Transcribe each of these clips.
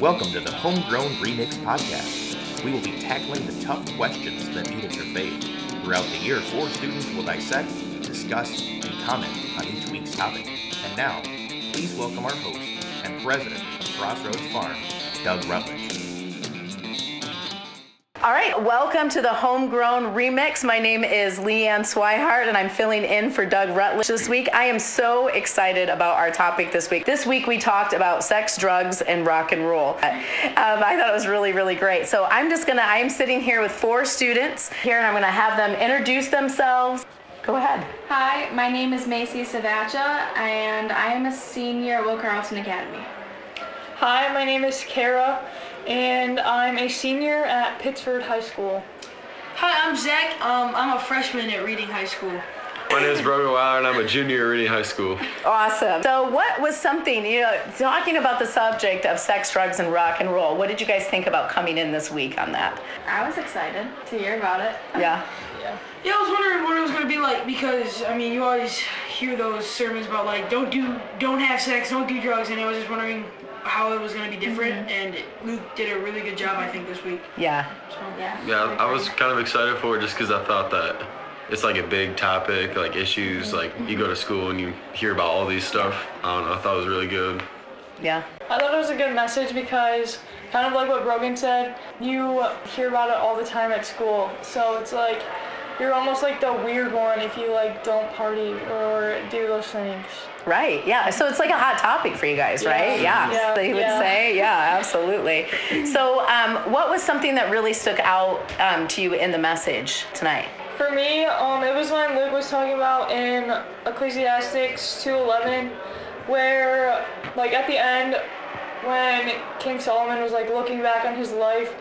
Welcome to the Homegrown Remix Podcast. We will be tackling the tough questions that meet at your faith. Throughout the year, four students will dissect, discuss, and comment on each week's topic. And now, please welcome our host and president of Crossroads Farm, Doug Rutledge. All right, welcome to the Homegrown Remix. My name is Leanne Swihart, and I'm filling in for Doug Rutledge this week. I am so excited about our topic this week. This week we talked about sex, drugs, and rock and roll. Um, I thought it was really, really great. So I'm just gonna, I am sitting here with four students here, and I'm gonna have them introduce themselves. Go ahead. Hi, my name is Macy Savacha, and I am a senior at Will Carleton Academy. Hi, my name is Kara, and I'm a senior at Pittsford High School. Hi, I'm Zach. Um, I'm a freshman at Reading High School. My name is Brogan Wow, and I'm a junior at Reading High School. Awesome. So, what was something, you know, talking about the subject of sex, drugs, and rock and roll, what did you guys think about coming in this week on that? I was excited to hear about it. Yeah. Yeah. Yeah, I was wondering what it was gonna be like because I mean, you always hear those sermons about like don't do, don't have sex, don't do drugs, and I was just wondering how it was gonna be different. Mm-hmm. And Luke did a really good job, I think, this week. Yeah. So, Yeah. Yeah, I was kind of excited for it just because I thought that it's like a big topic, like issues. Like mm-hmm. you go to school and you hear about all these stuff. I don't know. I thought it was really good. Yeah. I thought it was a good message because, kind of like what Brogan said, you hear about it all the time at school. So it's like you're almost like the weird one if you like don't party or do those things. Right. Yeah. So it's like a hot topic for you guys, right? Yeah. Yeah. They would Yeah. say, yeah, absolutely. So, um, what was something that really stuck out um, to you in the message tonight? For me, um, it was when Luke was talking about in Ecclesiastics 2:11, where like at the end, when King Solomon was like looking back on his life,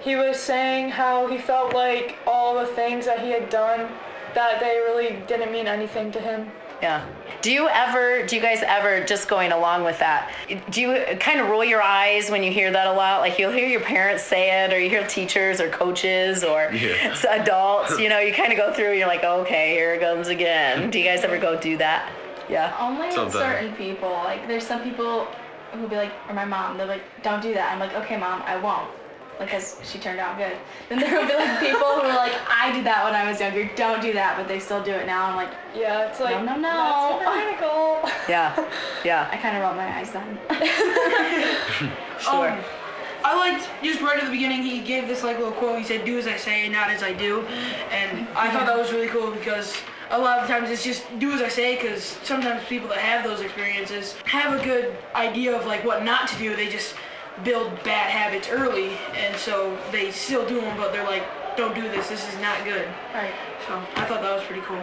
he was saying how he felt like all the things that he had done, that they really didn't mean anything to him. Yeah. Do you ever, do you guys ever, just going along with that, do you kind of roll your eyes when you hear that a lot? Like you'll hear your parents say it, or you hear teachers or coaches or Yeah. adults, you know, you kind of go through, you're like, okay, here it comes again. Do you guys ever go do that? Yeah. Only Sometimes. certain people. Like, there's some people who'll be like, or my mom, they're like, don't do that. I'm like, okay, mom, I won't. Because she turned out good. Then there will be like people who are like, I did that when I was younger. Don't do that, but they still do it now. I'm like, Yeah, it's like No, no, no. That's hypocritical. Yeah. Yeah. I kind of rolled my eyes then. Sure. Um, I liked just right at the beginning. He gave this like little quote. He said, "Do as I say, not as I do," and I thought that was really cool because a lot of times it's just do as I say. Because sometimes people that have those experiences have a good idea of like what not to do. They just build bad habits early, and so they still do them, but they're like, "Don't do this. This is not good." right. So I thought that was pretty cool.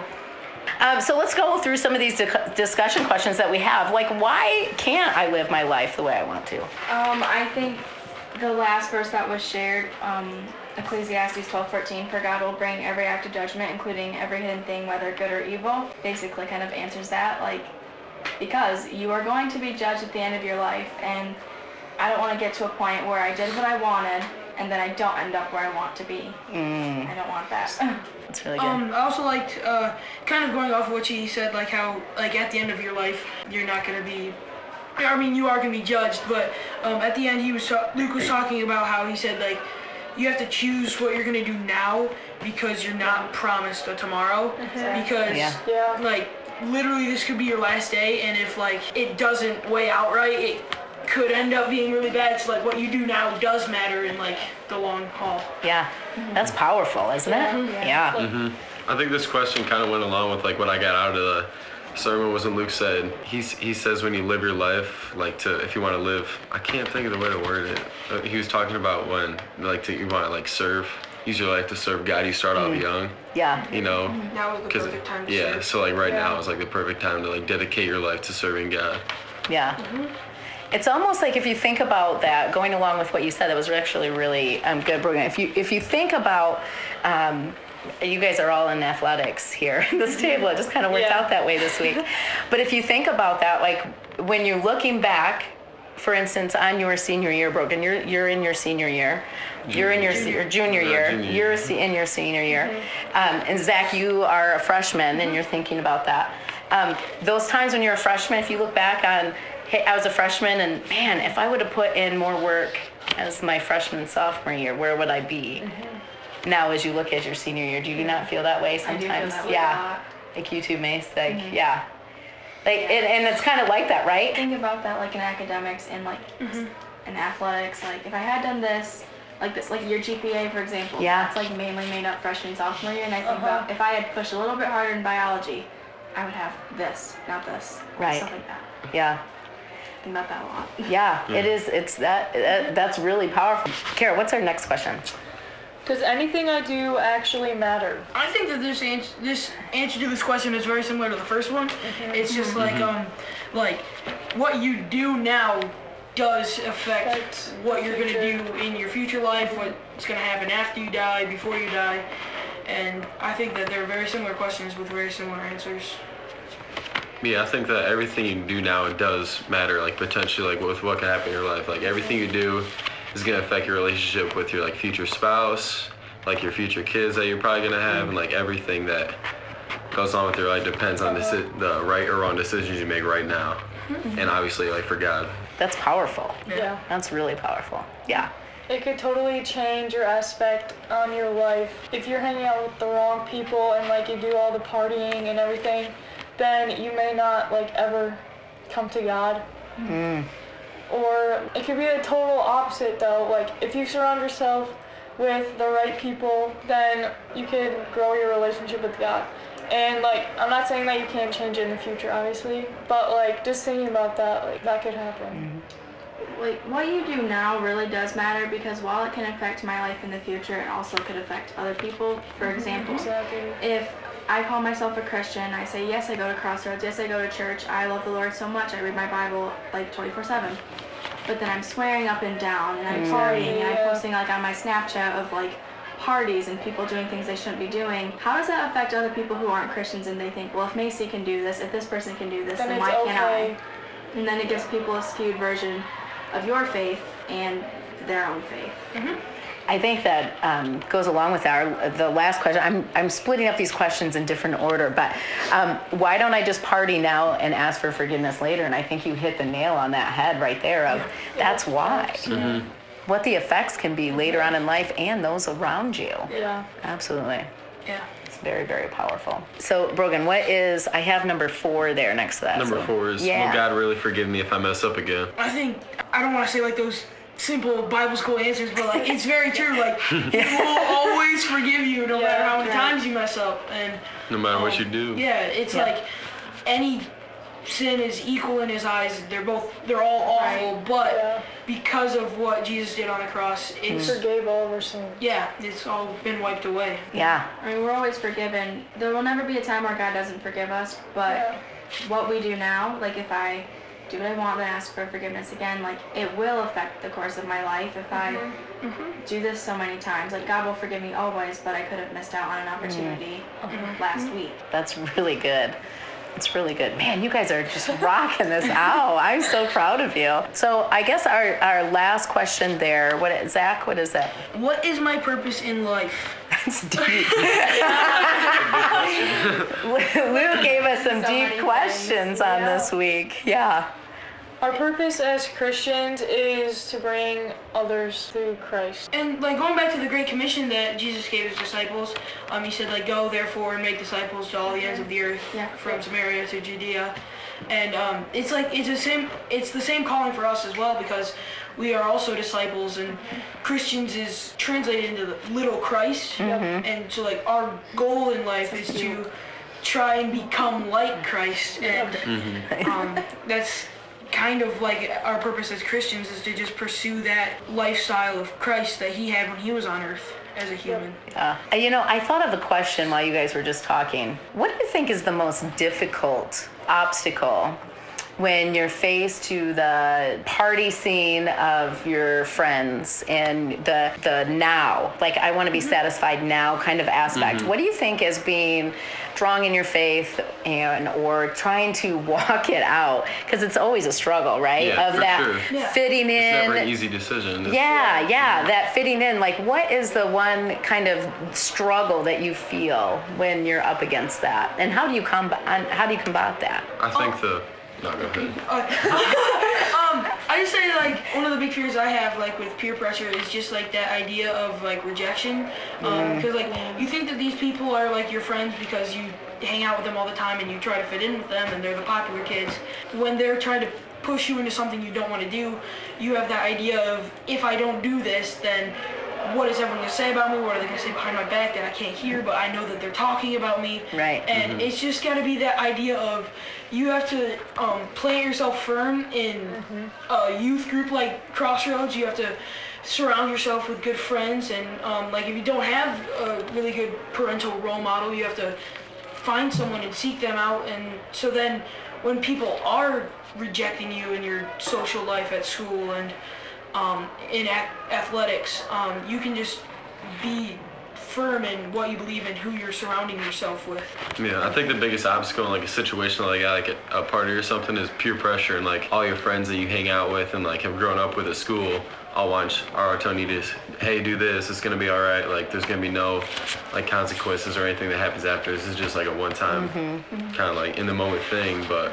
Um, so let's go through some of these di- discussion questions that we have. Like, why can't I live my life the way I want to? Um, I think the last verse that was shared, um, Ecclesiastes 12:14, for God will bring every act of judgment, including every hidden thing, whether good or evil. Basically, kind of answers that, like, because you are going to be judged at the end of your life, and I don't want to get to a point where I did what I wanted, and then I don't end up where I want to be. I don't want that. It's really good. Um, I also liked uh, kind of going off of what he said, like how like at the end of your life you're not gonna be. I mean, you are gonna be judged, but um, at the end he was Luke was talking about how he said like you have to choose what you're gonna do now because you're not promised a tomorrow because Yeah. Yeah. like literally this could be your last day and if like it doesn't weigh out right it could end up being really bad so like what you do now does matter in like the long haul yeah. That's powerful, isn't it? Yeah. Mm-hmm. I think this question kind of went along with like what I got out of the sermon was when Luke said he's he says when you live your life like to if you want to live I can't think of the way to word it. He was talking about when like to you want to like serve use your life to serve God. You start off mm-hmm. young, Yeah. you know. Mm-hmm. now was the 'cause- perfect time to yeah, serve. so like right now is like the perfect time to like dedicate your life to serving God. Yeah. It's almost like if you think about that, going along with what you said, that was actually really um, good, Brogan. If you if you think about, um, you guys are all in athletics here at this table. It just kind of worked Yeah. out that way this week. But if you think about that, like when you're looking back, for instance, on your senior year, Brogan, you're you're in your senior year. You're in your se- junior year. junior You're in your senior year, um, and Zach, you are a freshman, and you're thinking about that. Um, those times when you're a freshman, if you look back on hey, I was a freshman, and man, if I would have put in more work as my freshman sophomore year, where would I be? Mm-hmm. Now, as you look at your senior year, do you not feel that way sometimes? that way a yeah, like you too, Mace. Like, mm-hmm. yeah, like, and, and it's kind of like that, right? think about that like in academics and like mm-hmm. in athletics. Like if I had done this, like this, like your GPA for example. Yeah. It's like mainly made up freshman sophomore year, and I think Uh-huh. about if I had pushed a little bit harder in biology, I would have this, not this. Right. Stuff like that. Yeah. Think about that a lot. Yeah, it is. It's that, that. That's really powerful. Kara, what's our next question? Does anything I do actually matter? I think that this answer, this answer to this question is very similar to the first one. It's just like um, like what you do now does affect Affect what you're gonna do in your future life, what's gonna happen after you die, before you die, and I think that they're very similar questions with very similar answers. Yeah, I think that everything you do now does matter. Like potentially, like with what can happen in your life. Like everything you do is gonna affect your relationship with your like future spouse, like your future kids that you're probably gonna have, and like everything that goes on with your life depends on the, the right or wrong decisions you make right now, mm-hmm. and obviously like for God. That's powerful. Yeah. That's really powerful. Yeah. It could totally change your aspect on your life. If you're hanging out with the wrong people and like you do all the partying and everything, then you may not like ever come to God. Hmm. Or it could be the total opposite though. Like if you surround yourself with the right people, then you can grow your relationship with God. And like I'm not saying that you can't change it in the future, obviously, but like just thinking about that, like that could happen. Hmm. like what you do now really does matter because while it can affect my life in the future, it also could affect other people. For mm-hmm. example, Exactly. if I call myself a Christian, I say yes, I go to Crossroads, yes, I go to church, I love the Lord so much, I read my Bible like 24/7. But then I'm swearing up and down, and I'm mm. partying, and I'm posting like on my Snapchat of like parties and people doing things they shouldn't be doing. How does that affect other people who aren't Christians and they think, well, if Macy can do this, if this person can do this, Then then, it's why can't. I? And then it gives people a skewed version of your faith and their own faith. Mm-hmm. I think that um, goes along with our the last question. I'm I'm splitting up these questions in different order, but um, why don't I just party now and ask for forgiveness later? And I think you hit the nail on that head right there. Of that's why. What the effects can be later on in life and those around you. Yeah. Absolutely. Yeah. It's very, very powerful. So, Brogan, what is, I have number four there next to that. Number so- four is yeah. will God really forgive me if I mess up again? I think I don't want to say like those simple Bible school answers, but like it's very true. Like He will always forgive you no matter how many Yeah. times you mess up, and No matter what um, you do. Yeah, it's Yeah. like any sin is equal in His eyes. They're both they're all awful, Right. but Yeah. because of what Jesus did on the cross, it's Forgave all of our sins. yeah, it's all been wiped away. Yeah. I mean, we're always forgiven. There will never be a time where God doesn't forgive us, but Yeah. what we do now, like if I do what I want and ask for forgiveness again, like it will affect the course of my life if I mm-hmm. Mm-hmm. do this so many times. Like God will forgive me always, but I could have missed out on an opportunity mm-hmm. last week. That's really good. It's really good. Man, you guys are just rocking this out. I'm so proud of you. So I guess our, our last question there, what Zach, what is that? What is my purpose in life? That's deep. Luke gave us some So deep questions things. on Yeah. this week. Yeah. Our purpose as Christians is to bring others through Christ. And like going back to the Great Commission that Jesus gave his disciples, um, he said like go therefore and make disciples to all the ends of the earth, Yeah. from Samaria to Judea, and um, it's like it's the same it's the same calling for us as well because we are also disciples and Christians is translated into the little Christ, and so like our goal in life is to try and become like Christ, and um, that's kind of like our purpose as Christians is to just pursue that lifestyle of Christ that he had when he was on earth as a human. Uh, you know, I thought of a question while you guys were just talking. What do you think is the most difficult obstacle when you're faced to the party scene of your friends and the the now, like I want to be mm-hmm. satisfied now kind of aspect? Mm-hmm. What do you think is being strong in your faith and or trying to walk it out? Because it's always a struggle, right? Yeah, of for that sure. Yeah. fitting It's in. never an easy decision. It's- Yeah, yeah, mm-hmm. that fitting in. Like, what is the one kind of struggle that you feel when you're up against that, and how do you combat? How do you combat that? I think the No, go ahead. um, I just say like one of the big fears I have like with peer pressure is just like that idea of like rejection. Um, because like you think that these people are like your friends because you hang out with them all the time and you try to fit in with them and they're the popular kids. When they're trying to push you into something you don't want to do, you have that idea of if I don't do this, then what is everyone going to say about me? What are they going to say behind my back that I can't hear, but I know that they're talking about me? Right. And it's just got to be that idea of you have to um, plant yourself firm in a youth group like Crossroads. You have to surround yourself with good friends, and um, like if you don't have a really good parental role model, you have to find someone and seek them out. And so then, when people are rejecting you in your social life at school and um, in athletics, um, you can just be firm in what you believe in, who you're surrounding yourself with. Yeah, I think the biggest obstacle in like a situation like that, like a, party or something, is peer pressure and like all your friends that you hang out with and like have grown up with at school all want our Tony to, hey, do this, it's gonna be all right. Like there's gonna be no like consequences or anything that happens after. This is just like a one-time kind of like in the moment thing. But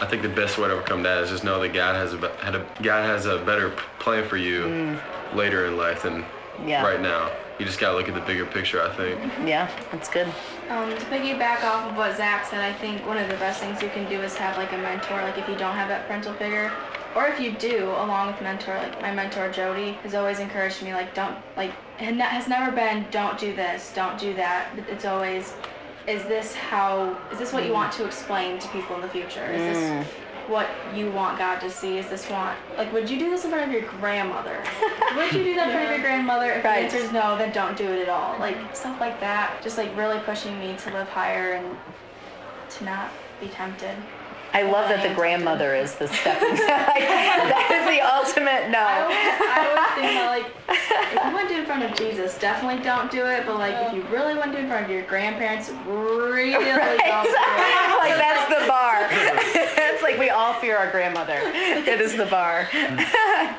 I think the best way to overcome that is just know that God has a had a God has a better plan for you later in life than Yeah. right now. You just gotta look at the bigger picture. I think. Yeah, that's good. Um, to piggyback off of what Zach said, I think one of the best things you can do is have like a mentor. Like if you don't have that parental figure, or if you do, along with mentor, like my mentor Jody has always encouraged me, like don't like and that has never been don't do this, don't do that. It's always, is this how? Is this what you want to explain to people in the future? Is this mm. what you want God to see? Is this want like would you do this in front of your grandmother? would you do that in front of your grandmother? If Right. the answer is no, then don't do it at all. Like stuff like that. Just like really pushing me to live higher and to not be tempted. I love that the grandmother is the stepping stone. Like, that is the ultimate I no. always, I always think that like if you want to do it in front of Jesus, definitely don't do it. But like if you really want to do it in front of your grandparents, really don't do it. like that's the bar. it's like we all fear our grandmother. It is the bar.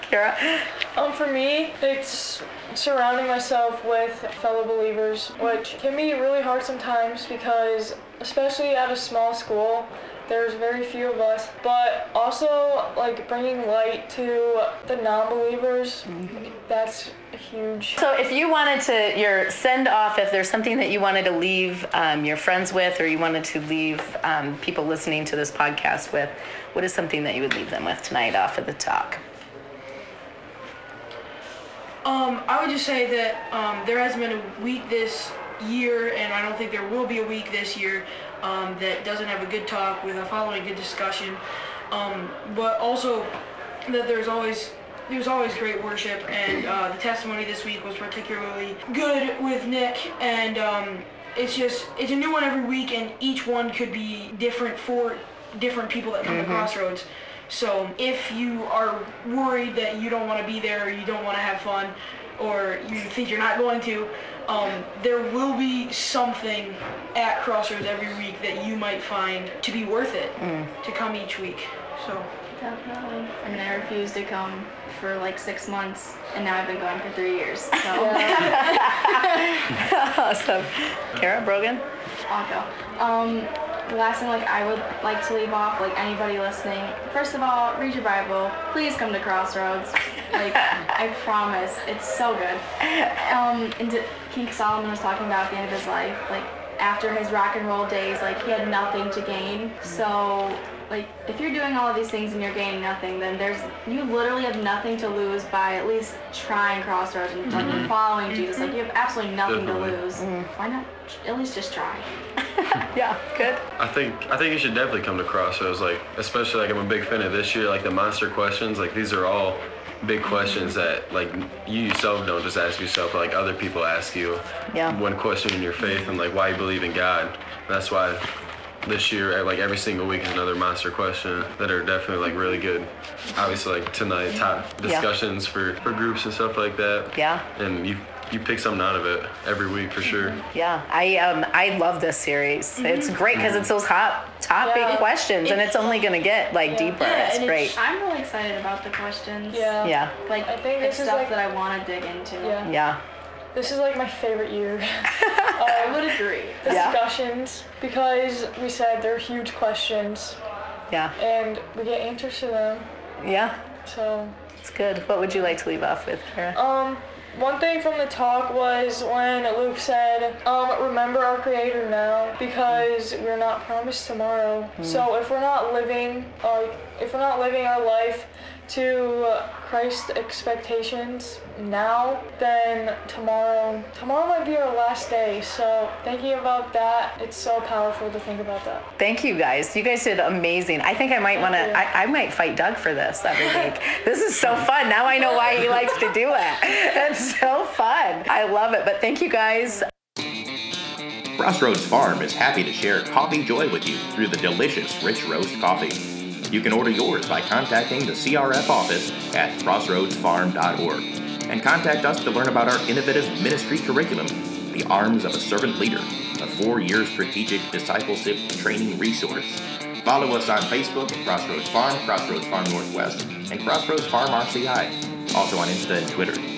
Kara? Um, for me, it's surrounding myself with fellow believers, which can be really hard sometimes because, especially at a small school, there's very few of us. But also, like bringing light to the non-believers, that's huge. So if you wanted to, your send off, if there's something that you wanted to leave um, your friends with or you wanted to leave um, people listening to this podcast with, what is something that you would leave them with tonight off of the talk? Um, I would just say that um, there hasn't been a week this year, and I don't think there will be a week this year um, that doesn't have a good talk with a following good discussion. Um, but also that there's always there's always great worship, and uh, the testimony this week was particularly good with Nick, and um, it's just it's a new one every week, and each one could be different for different people that come to Crossroads. So if you are worried that you don't want to be there, or you don't want to have fun, or you think you're not going to, um, there will be something at Crossroads every week that you might find to be worth it to come each week. So Definitely. I mean, I refused to come for like six months, and now I've been going for three years. So awesome. Kara Brogan? I'll go. Um, the last thing like I would like to leave off, like anybody listening, first of all, read your Bible. Please come to Crossroads. Like I promise, it's so good. Um, and to- King Solomon was talking about at the end of his life, like after his rock and roll days, like he had nothing to gain. So like if you're doing all of these things and you're gaining nothing, then there's you literally have nothing to lose by at least trying Crossroads and mm-hmm. like, following Jesus. Like you have mm-hmm. absolutely nothing Definitely. to lose. Mm-hmm. Why not at least just try? Yeah, good. I think I think you should definitely come to Crossroads. Like especially like I'm a big fan of this year. Like the monster questions. Like these are all big questions that like you yourself don't just ask yourself. But, like other people ask you. Yeah. one question in your faith and like why you believe in God. That's why this year like every single week is another monster question that are definitely like really good. Obviously like tonight top Yeah. discussions for for groups and stuff like that. Yeah. And you you pick something out of it every week for sure. Yeah, I um I love this series. It's great because it's those hot topic Yeah. questions, and it's only gonna get like deeper. Yeah, it's and great. I'm really excited about the questions. Yeah. yeah, Like I think it's stuff like- that I want to dig into. Yeah. yeah, This is like my favorite year. I would agree. Yeah. discussions because we said they're huge questions Yeah. and we get answers to them. Yeah. So, It's good. What would you like to leave off with, Kara? um, one thing from the talk was when Luke said, um, remember our Creator now because we're not promised tomorrow. So if we're not living, uh, if we're not living our life to Christ's expectations now, then tomorrow, tomorrow might be our last day. So thinking about that, it's so powerful to think about that. Thank you guys. You guys did amazing. I think I might want to. I, I, might fight Doug for this every week. this is so fun. Now I know why he likes to do it. It's so fun. I love it. But thank you guys. Crossroads Farm is happy to share coffee joy with you through the delicious Rich Roast coffee. You can order yours by contacting the CRF office at crossroadsfarm.org and contact us to learn about our innovative ministry curriculum, The Arms of a Servant Leader, a four year strategic discipleship training resource. Follow us on Facebook at Crossroads Farm, Crossroads Farm Northwest, and Crossroads Farm RCI. Also on Insta and Twitter.